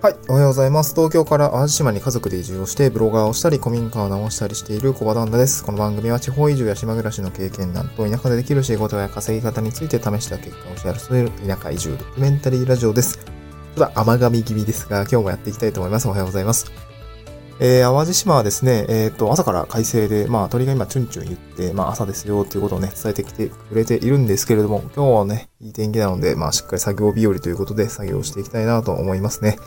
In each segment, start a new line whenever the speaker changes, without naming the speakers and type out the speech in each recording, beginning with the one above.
はい、おはようございます。東京から淡路島に家族で移住をして、ブロガーをしたり、古民家を直したりしている小場旦那です。この番組は地方移住や島暮らしの経験談と田舎でできる仕事や稼ぎ方について試した結果をシェアする田舎移住ドキュメンタリーラジオです。ちょっと甘噛み気味ですが、今日もやっていきたいと思います。おはようございます。えー、淡路島はですね、えっ、と、朝から快晴で、まあ、鳥が今、チュンチュン言って、まあ、朝ですよ、ということをね、伝えてきてくれているんですけれども、今日はね、いい天気なので、まあ、しっかり作業日和ということで、作業していきたいなと思いますね。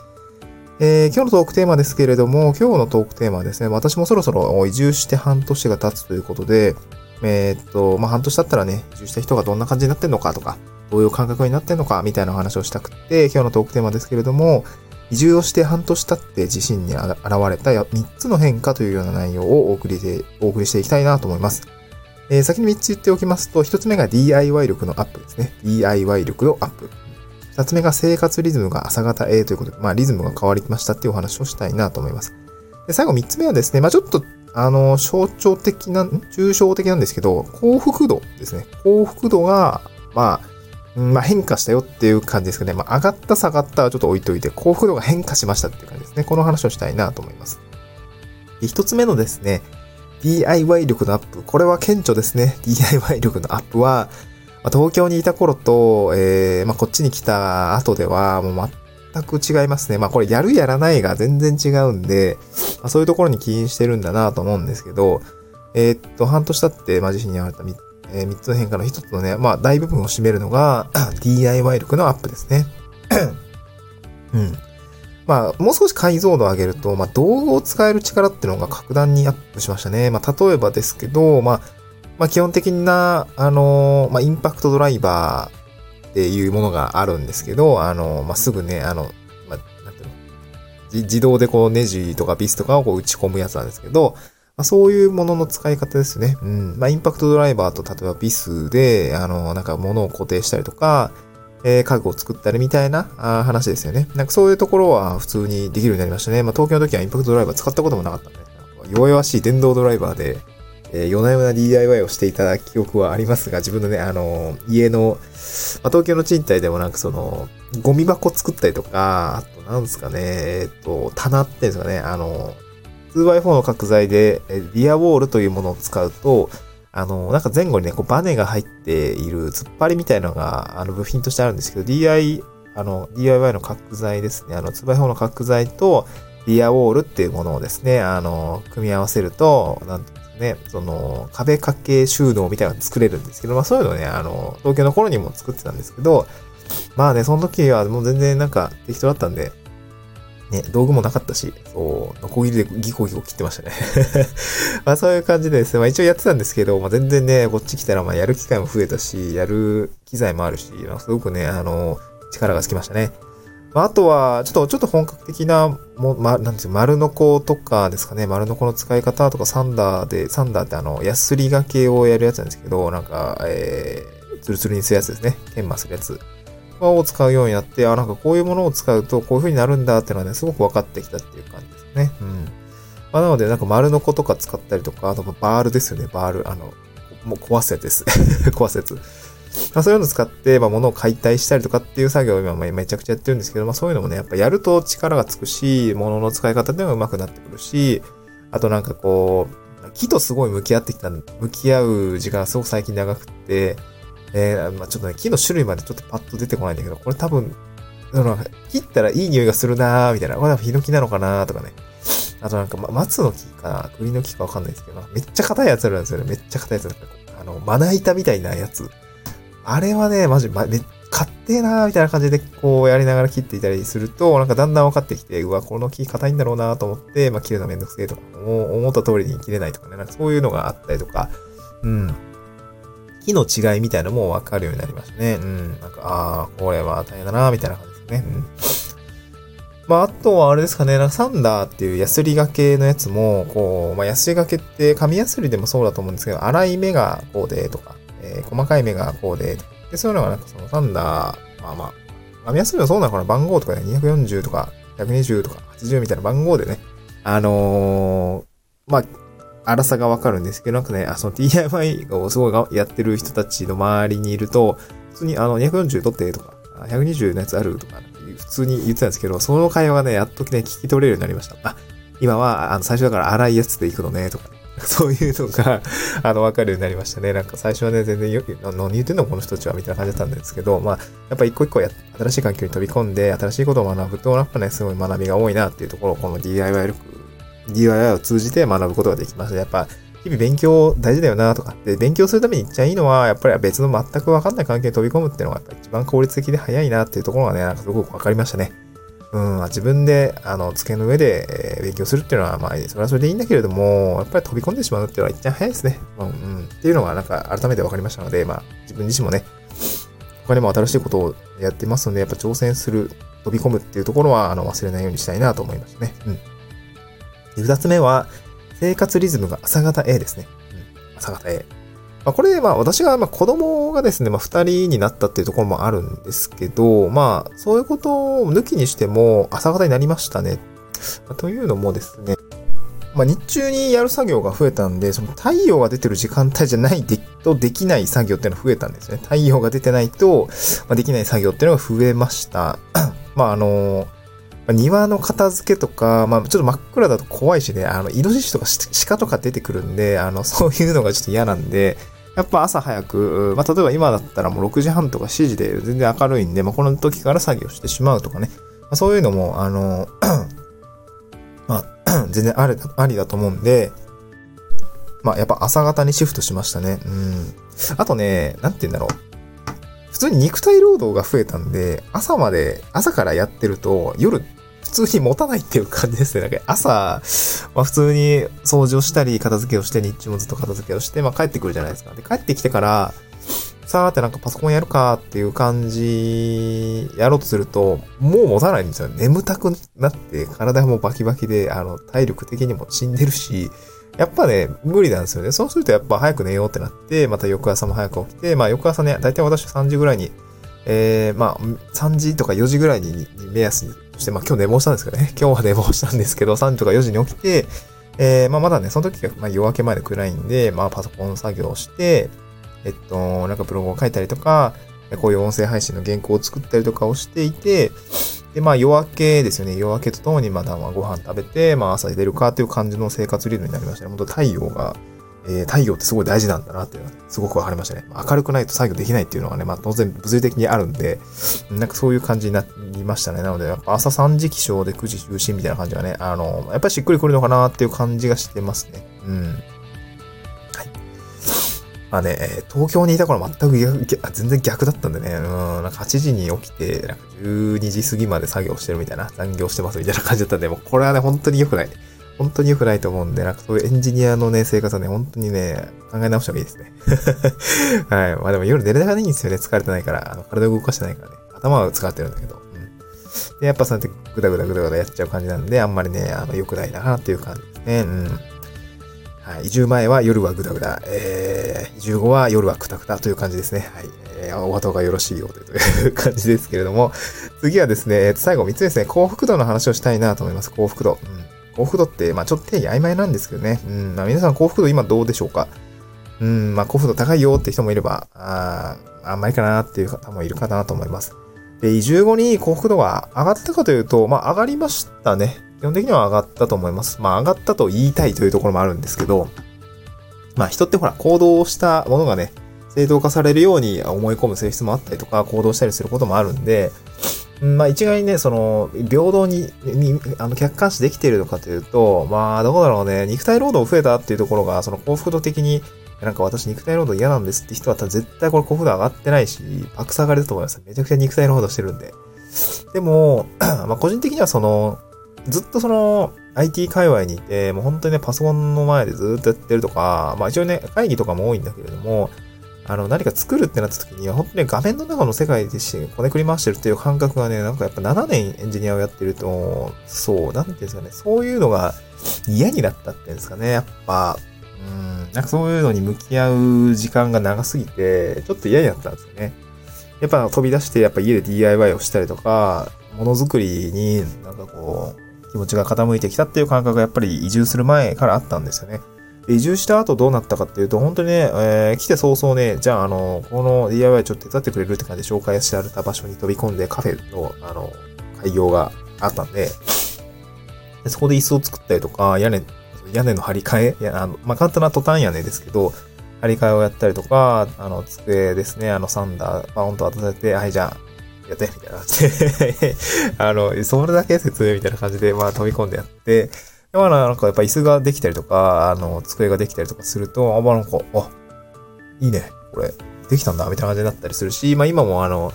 えー今日のトークテーマですけれども、今日のトークテーマはですね、私もそろそろ移住して半年が経つということで、えーっと、まあ、半年経ったらね、移住した人がどんな感じになってんのかとか、どういう感覚になってんのか、みたいな話をしたくて、今日のトークテーマですけれども、移住をして半年経って自身に現れた3つの変化というような内容をお送りで、お送りしていきたいなと思います。えー先に3つ言っておきますと、1つ目が DIY 力のアップですね。DIY 力のアップ。二つ目が生活リズムが朝方 A ということで、まあリズムが変わりましたっていうお話をしたいなと思います。で最後三つ目はですね、まあちょっと、あの、象徴的な、抽象的なんですけど、幸福度ですね。幸福度が、まあ、まあ変化したよっていう感じですかね。まあ上がった下がったはちょっと置いといて、幸福度が変化しましたっていう感じですね。この話をしたいなと思います。で一つ目のですね、DIY 力のアップ。これは顕著ですね。DIY 力のアップは、まあ東京にいた頃と、えーまあ、こっちに来た後では、もう全く違いますね。まあ、これやるやらないが全然違うんで、まあ、そういうところに起因してるんだなと思うんですけど、えーっと、半年経って、まあ、自身に現れた 3, えー、3つの変化の1つのね、まあ、大部分を占めるのが、DIY 力のアップですね。うん。まあ、もう少し解像度を上げると、まあ、道具を使える力っていうのが格段にアップしましたね。まあ、例えばですけど、まあ、まあ、基本的な、あのーまあ、インパクトドライバーっていうものがあるんですけど、あのーまあ、すぐね、あの、まあ、なんていうの、自動でこうネジとかビスとかをこう打ち込むやつなんですけど、まあ、そういうものの使い方ですね。うん。まあ、インパクトドライバーと例えばビスで、あのーなんか物を固定したりとか、えー家具を作ったりみたいなあ話ですよね。なんかそういうところは普通にできるようになりましたね。まあ、東京の時はインパクトドライバー使ったこともなかったんで、弱々しい電動ドライバーで、えー夜な夜な DIY をしていた記憶はありますが、自分のね、あのー家の、まあ、東京の賃貸でもなんかその、ゴミ箱作ったりとか、あとなんですかね、えっ、と、棚っていうんですかね、あのー、2x4 の角材で、えーリアウォールというものを使うと、あのなんか前後にね、こうバネが入っている突っ張りみたいなのが、あの、部品としてあるんですけど、DI、あの、DIY の角材ですね、あの、2x4 の角材と、リアウォールっていうものをですね、あの、組み合わせると、なんていうんですかね、その、壁掛け収納みたいなの作れるんですけど、まあそういうのね、あの、東京の頃にも作ってたんですけど、まあね、その時はもう全然なんか適当だったんで、ね、道具もなかったし、そう、ノコギリでギコギコ切ってましたね。まあそういう感じでですね、まあ一応やってたんですけど、まあ全然ね、こっち来たらまあやる機会も増えたし、やる機材もあるし、まあすごくね、あの、力がつきましたね。まあ、あとは、ちょっと、ちょっと本格的な、も、ま、なんですよ、丸のことかですかね、丸のこの使い方とか、サンダーで、サンダーってあの、ヤスリがけをやるやつなんですけど、なんか、えー、ツルツルにするやつですね。研磨するやつ。を使うようになって、あ、なんかこういうものを使うと、こういう風になるんだっていうのはね、すごく分かってきたっていう感じですね。うん。まあ、なので、なんか丸のことか使ったりとか、あとバールですよね、バール。あの、もう壊すやつです。壊すやつ。まあ、そういうのを使って、まあ、物を解体したりとかっていう作業を今、まあめちゃくちゃやってるんですけど、まあ、そういうのもね、やっぱやると力がつくし、物の使い方っていうのが上手くなってくるし、あとなんかこう、木とすごい向き合ってきた、向き合う時間がすごく最近長くて、えーまあ、ちょっとね、木の種類までちょっとパッと出てこないんだけど、これ多分、その切ったらいい匂いがするなーみたいな、これはヒノキなのかなーとかね。あとなんか、ま、松の木かな、栗の木かわかんないですけど、めっちゃ硬いやつあるんですよね。めっちゃ硬いやつ。あの、まな板みたいなやつ。あれはね、マジ、ま、め、買ってえなーみたいな感じで、こう、やりながら切っていたりすると、なんかだんだん分かってきて、うわ、この木硬いんだろうなと思って、まあ、切るのめんどくせえとか、思った通りに切れないとかね、なんかそういうのがあったりとか、うん。木の違いみたいなのも分かるようになりましたね。うん。なんか、ああ、これは大変だなみたいな感じですね。うん。まあ、あとはあれですかね、なんかサンダーっていうヤスリがけのやつも、こう、まあ、ヤスリがけって紙ヤスリでもそうだと思うんですけど、粗い目がこうでとか、えー細かい目がこうで、で、そういうのがなんかそのサンダー、まあまあ、紙ヤスリもそうなのかな、番号とかね、240とか、120とか、80みたいな番号でね、あのーまあ、粗さがわかるんですけど、なんかね、あ、その DIY をすごいやってる人たちの周りにいると、普通にあの、240取ってとか、120のやつあるとか、普通に言ってたんですけど、その会話がね、やっとね、聞き取れるようになりました。あ、今は、あの、最初だから荒いやつで行くのね、とか、そういうのが、あの、わかるようになりましたね。なんか最初はね、全然よく、何言ってんの？この人たちは、みたいな感じだったんですけど、まあ、やっぱ一個一個や、新しい環境に飛び込んで、新しいことを学ぶと、やっぱね、すごい学びが多いなっていうところを、この DIY 力、DIY を通じて学ぶことができました。やっぱ、日々勉強大事だよなとかって、勉強するために一番いいのは、やっぱり別の全くわかんない関係に飛び込むっていうのが、やっぱ一番効率的で早いなっていうところがね、なんかすごくわかりましたね。うん、自分で、あの、机の上で、えー、勉強するっていうのは、まあ、それはそれでいいんだけれども、やっぱり飛び込んでしまうっていうのは一番早いですね。うん、うん、っていうのが、なんか改めて分かりましたので、まあ、自分自身もね、他にも新しいことをやってますので、やっぱ挑戦する、飛び込むっていうところは、あの、忘れないようにしたいなと思いましたね。うん。で、二つ目は、生活リズムが朝方 A ですね。うん、朝方 A。まあ、これ、まあ私が、まあ子供がですね、まあ二人になったっていうところもあるんですけど、まあそういうことを抜きにしても朝方になりましたね。まあ、というのもですね、まあ日中にやる作業が増えたんで、その太陽が出てる時間帯じゃないでとできない作業っていうのが増えたんですね。太陽が出てないと、まあ、できない作業っていうのが増えました。まああの庭の片付けとか、まあ、ちょっと真っ暗だと怖いしね、あの、イノシシとか鹿とか出てくるんで、あの、そういうのがちょっと嫌なんで、やっぱ朝早く、まあ、例えば今だったらもう6時半とか7時で全然明るいんで、まあ、この時から作業してしまうとかね。まあ、そういうのも、あの、まあ、全然ありありだと思うんで、まあ、やっぱ朝方にシフトしましたね。うん。あとね、なんて言うんだろう。普通に肉体労働が増えたんで、朝まで、朝からやってると、夜普通に持たないっていう感じですね。なんか朝、まあ普通に掃除をしたり、片付けをして、日中もずっと片付けをして、まあ帰ってくるじゃないですか。で、帰ってきてから、さーってなんかパソコンやるかっていう感じ、やろうとすると、もう持たないんですよ。眠たくなって、体もバキバキで、あの、体力的にも死んでるし、やっぱね、無理なんですよね。そうするとやっぱ早く寝ようってなって、また翌朝も早く起きて、まあ翌朝ね、だいたい私3時ぐらいに、えー、まあ、3時とか4時ぐらいに目安にして、まあ今日寝坊したんですけどね、今日は寝坊したんですけど、3時とか4時に起きて、えー、まあまだね、その時が、まあ、夜明け前で暗いんで、まあパソコン作業をして、えっと、なんかブログを書いたりとか、こういう音声配信の原稿を作ったりとかをしていて、で、まあ夜明けですよね。夜明けとともにまだまあご飯食べて、まあ朝出るかっていう感じの生活リズムになりましたね。本当太陽が、えー、太陽ってすごい大事なんだなっていうのはすごくわかりましたね。明るくないと作業できないっていうのがね、まあ当然物理的にあるんで、なんかそういう感じになりましたね。なので、やっぱ朝3時起床で9時就寝みたいな感じがね、あの、やっぱりしっくりくるのかなっていう感じがしてますね。うん。はい。まあね、東京にいた頃全く逆、全然逆だったんでね、うん、なんか8時に起きて、なんか12時過ぎまで作業してるみたいな、残業してますみたいな感じだったんで、もうこれはね、本当に良くない。本当に良くないと思うんで、なんかそういうエンジニアのね、生活はね、本当にね、考え直した方がいいですね。はい。まあでも夜寝れないいんですよね。疲れてないから。あの体動かしてないからね。頭は使ってるんだけど。うん。で、やっぱそうやってグダグダグダグダやっちゃう感じなんで、あんまりね、あの、良くないなっていう感じですね。うん。はい。移住前は夜はグダグダ、えー、移住後は夜はクタクタという感じですね。はい。えー、お後がよろしいようでという感じですけれども、次はですね、最後3つですね、幸福度の話をしたいなと思います。幸福度。うん。幸福度って、まあちょっと定義曖昧なんですけどね。うん、まあ皆さん幸福度今どうでしょうか？うん、まあ幸福度高いよって人もいれば、ああんまりかなっていう方もいるかなと思います。で、移住後に幸福度が上がったかというと、まあ上がりましたね。基本的には上がったと思います。まあ上がったと言いたいというところもあるんですけど、まあ人ってほら行動したものがね、正当化されるように思い込む性質もあったりとか、行動したりすることもあるんで、まあ一概にね、その、平等に、あの、客観視できているのかというと、まあ、どこだろうね、肉体労働増えたっていうところが、その幸福度的に、なんか私肉体労働嫌なんですって人は絶対これ幸福度上がってないし、爆下がりだと思います。めちゃくちゃ肉体労働してるんで。でも、まあ個人的にはその、ずっとその、IT 界隈にいて、もう本当にね、パソコンの前でずっとやってるとか、まあ一応ね、会議とかも多いんだけれども、あの、何か作るってなった時には、本当に画面の中の世界でし、こねくり回してるっていう感覚がね、なんかやっぱ7年エンジニアをやってると、そう、なんていうんですかね、そういうのが嫌になったっていうんですかね、やっぱ、うん、なんかそういうのに向き合う時間が長すぎて、ちょっと嫌になったんですよね。やっぱ飛び出して、やっぱ家で DIY をしたりとか、ものづくりになんかこう、気持ちが傾いてきたっていう感覚がやっぱり移住する前からあったんですよね。移住した後どうなったかっていうと、本当にね、えー、来て早々ね、じゃあ、あの、この DIY ちょっと手伝ってくれるって感じで紹介してあるた場所に飛び込んで、カフェの、あの、廃業があったんで、でそこで椅子を作ったりとか、屋根、屋根の張り替え、やあの、まあ、簡単なトタン屋根ですけど、張り替えをやったりとか、あの、机ですね、あの、サンダー、バーンと当てて、はい、じゃあ、やって、みたいな感じで。あの、それだけ説明みたいな感じで、まあ、飛び込んでやって、まあ、なんかやっぱ椅子ができたりとか、あの、机ができたりとかすると、あ、まあ、なんか、あ、いいね、これ、できたんだ、みたいな感じになったりするし、まあ、今もあの、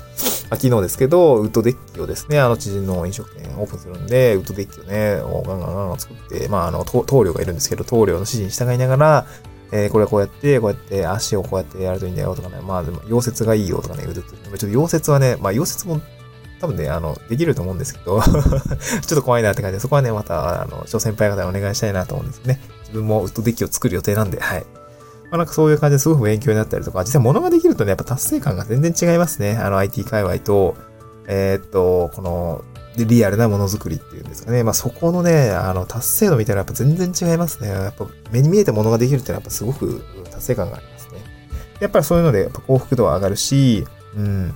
昨日ですけど、ウッドデッキをですね、あの知人の飲食店オープンするんで、ウッドデッキをね、ガンガンガンガン作って、まあ、あの、棟梁がいるんですけど、棟梁の指示に従いながら、えー、これはこうやって、こうやって足をこうやってやるといいんだよとかね、まあでも、溶接がいいよとかね、言うと、ちょっと溶接はね、まあ溶接も多分ね、あの、できると思うんですけど ちょっと怖いなって感じで、そこはね、また、あの、諸先輩方にお願いしたいなと思うんですね。自分もウッドデッキを作る予定なんで、はい。まあなんかそういう感じですごく勉強になったりとか、実際物ができるとね、やっぱ達成感が全然違いますね。あの IT 界隈と、えー、っと、この、リアルなものづくりっていうんですかね。まあ、そこのね、あの、達成度みたいなやっぱ全然違いますね。やっぱ目に見えてものができるってのはやっぱすごく達成感がありますね。やっぱりそういうので、やっぱ幸福度は上がるし、うん。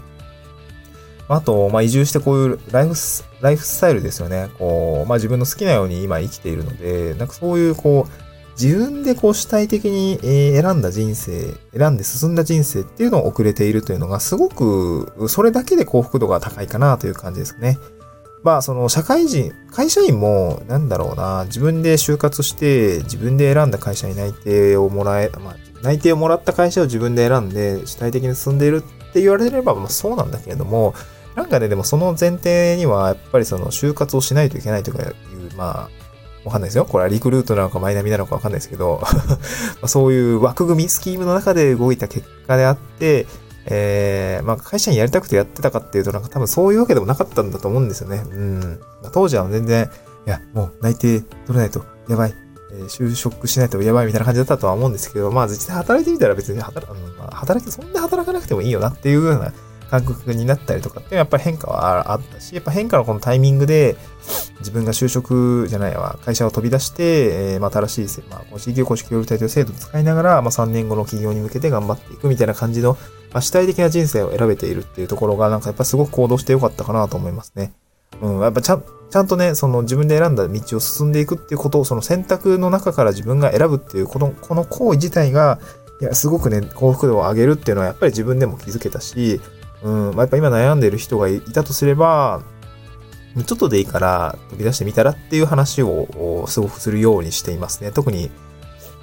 あと、まあ、移住してこういうライフス、ライフスタイルですよね。こう、まあ、自分の好きなように今生きているので、なんかそういうこう、自分でこう主体的に選んだ人生、選んで進んだ人生っていうのを送れているというのがすごく、それだけで幸福度が高いかなという感じですかね。まあ、その社会人、会社員も、なんだろうな、自分で就活して、自分で選んだ会社に内定をもらえ、まあ、内定をもらった会社を自分で選んで、主体的に進んでいるって言われれば、まあそうなんだけれども、なんかね、でもその前提には、やっぱりその就活をしないといけないとかいう、まあ、わかんないですよ。これはリクルートなのかマイナビなのかわかんないですけど そういう枠組み、スキームの中で動いた結果であって、えー、まあ会社にやりたくてやってたかっていうとなんか多分そういうわけでもなかったんだと思うんですよね。うん。ま、当時は全然、いや、もう内定取れないとやばい。えー、就職しないとやばいみたいな感じだったとは思うんですけど、まあ実際働いてみたら別に働、まあ、働き、そんな働かなくてもいいよなっていうような感覚になったりとかってやっぱり変化はあったし、やっぱ変化のこのタイミングで自分が就職じゃないわ、会社を飛び出して、えー、まあ新しい、まあ、公式業公式協力隊という制度を使いながら、まあ3年後の企業に向けて頑張っていくみたいな感じの、まあ主体的な人生を選べているっていうところが、なんかやっぱすごく行動してよかったかなと思いますね。うん、やっぱちゃん、ちゃんとね、その自分で選んだ道を進んでいくっていうことを、その選択の中から自分が選ぶっていう、この、この行為自体が、いや、すごくね、幸福度を上げるっていうのはやっぱり自分でも気づけたし、うん、まあ、やっぱ今悩んでいる人がいたとすれば、ちょっとでいいから飛び出してみたらっていう話をすごくするようにしていますね。特に、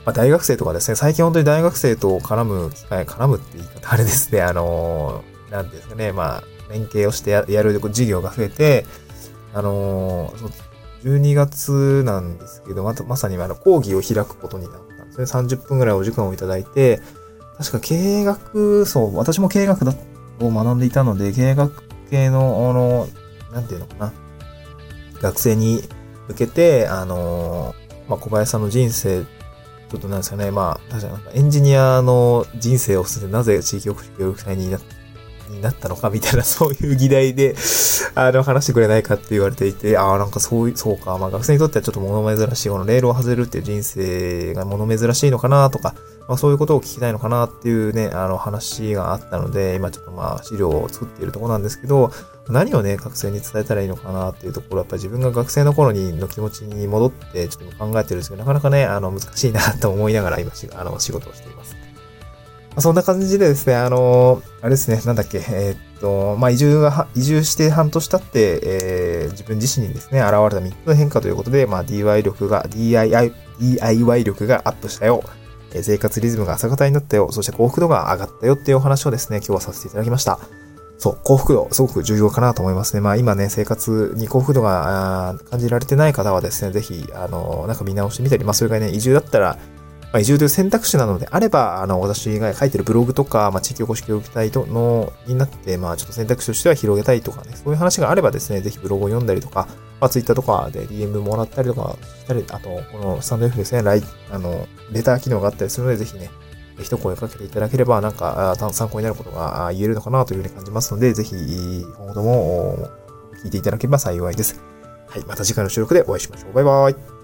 まあ、大学生とかですね、最近本当に大学生と絡む機会、絡むって言い方あれですね、あのー、なんですかね、まあ、連携をしてやる授業が増えて、あのー、12月なんですけど、ままさにあの講義を開くことになったんですね。30分ぐらいお時間をいただいて、確か経営学、そう、私も経営学だを学んでいたので、経営学系の、あの、なんていうのかな。学生に向けて、あの、まあ、小林さんの人生、ちょっとなんですかね、まあ、確かにエンジニアの人生を捨ててなぜ地域おこし協力隊になになったのかみたいな、そういう議題で、あの、話してくれないかって言われていて、ああ、なんかそう、そうか、まあ学生にとってはちょっと物珍しい、このレールを外れるっていう人生が物珍しいのかなとか、まあそういうことを聞きたいのかなっていうね、あの話があったので、今ちょっとまあ資料を作っているところなんですけど、何をね、学生に伝えたらいいのかなっていうところ、やっぱり自分が学生の頃にの気持ちに戻ってちょっと考えてるんですけど、なかなかね、あの難しいなと思いながら今あの仕事をしています。そんな感じでですね、あの、あれですね、なんだっけ、えー、っと、まあ、移住が、移住して半年経って、えー、自分自身にですね、現れた3つの変化ということで、まあ、DIY 力が、DIY、DIY 力がアップしたよ。え生活リズムが朝方になったよ。そして幸福度が上がったよっていうお話をですね、今日はさせていただきました。そう、幸福度、すごく重要かなと思いますね。まあ今ね、生活に幸福度が感じられてない方はですね、ぜひ、あの、なんか見直してみたり、まあそれがね、移住だったら、まあ、移住という選択肢なのであれば、あの、私が書いてるブログとか、まあ、地域おこし協力隊との、になって、まあ、ちょっと選択肢としては広げたいとかね、そういう話があればですね、ぜひブログを読んだりとか、まあ、ツイッターとかで DM もらったりとかしたり、あと、このスタンド F ですね、ライあの、レター機能があったりするので、ぜひね、一声かけていただければ、なんか、参考になることが言えるのかなというふうに感じますので、ぜひ、今後とも聞いていただければ幸いです。はい、また次回の収録でお会いしましょう。バイバイ。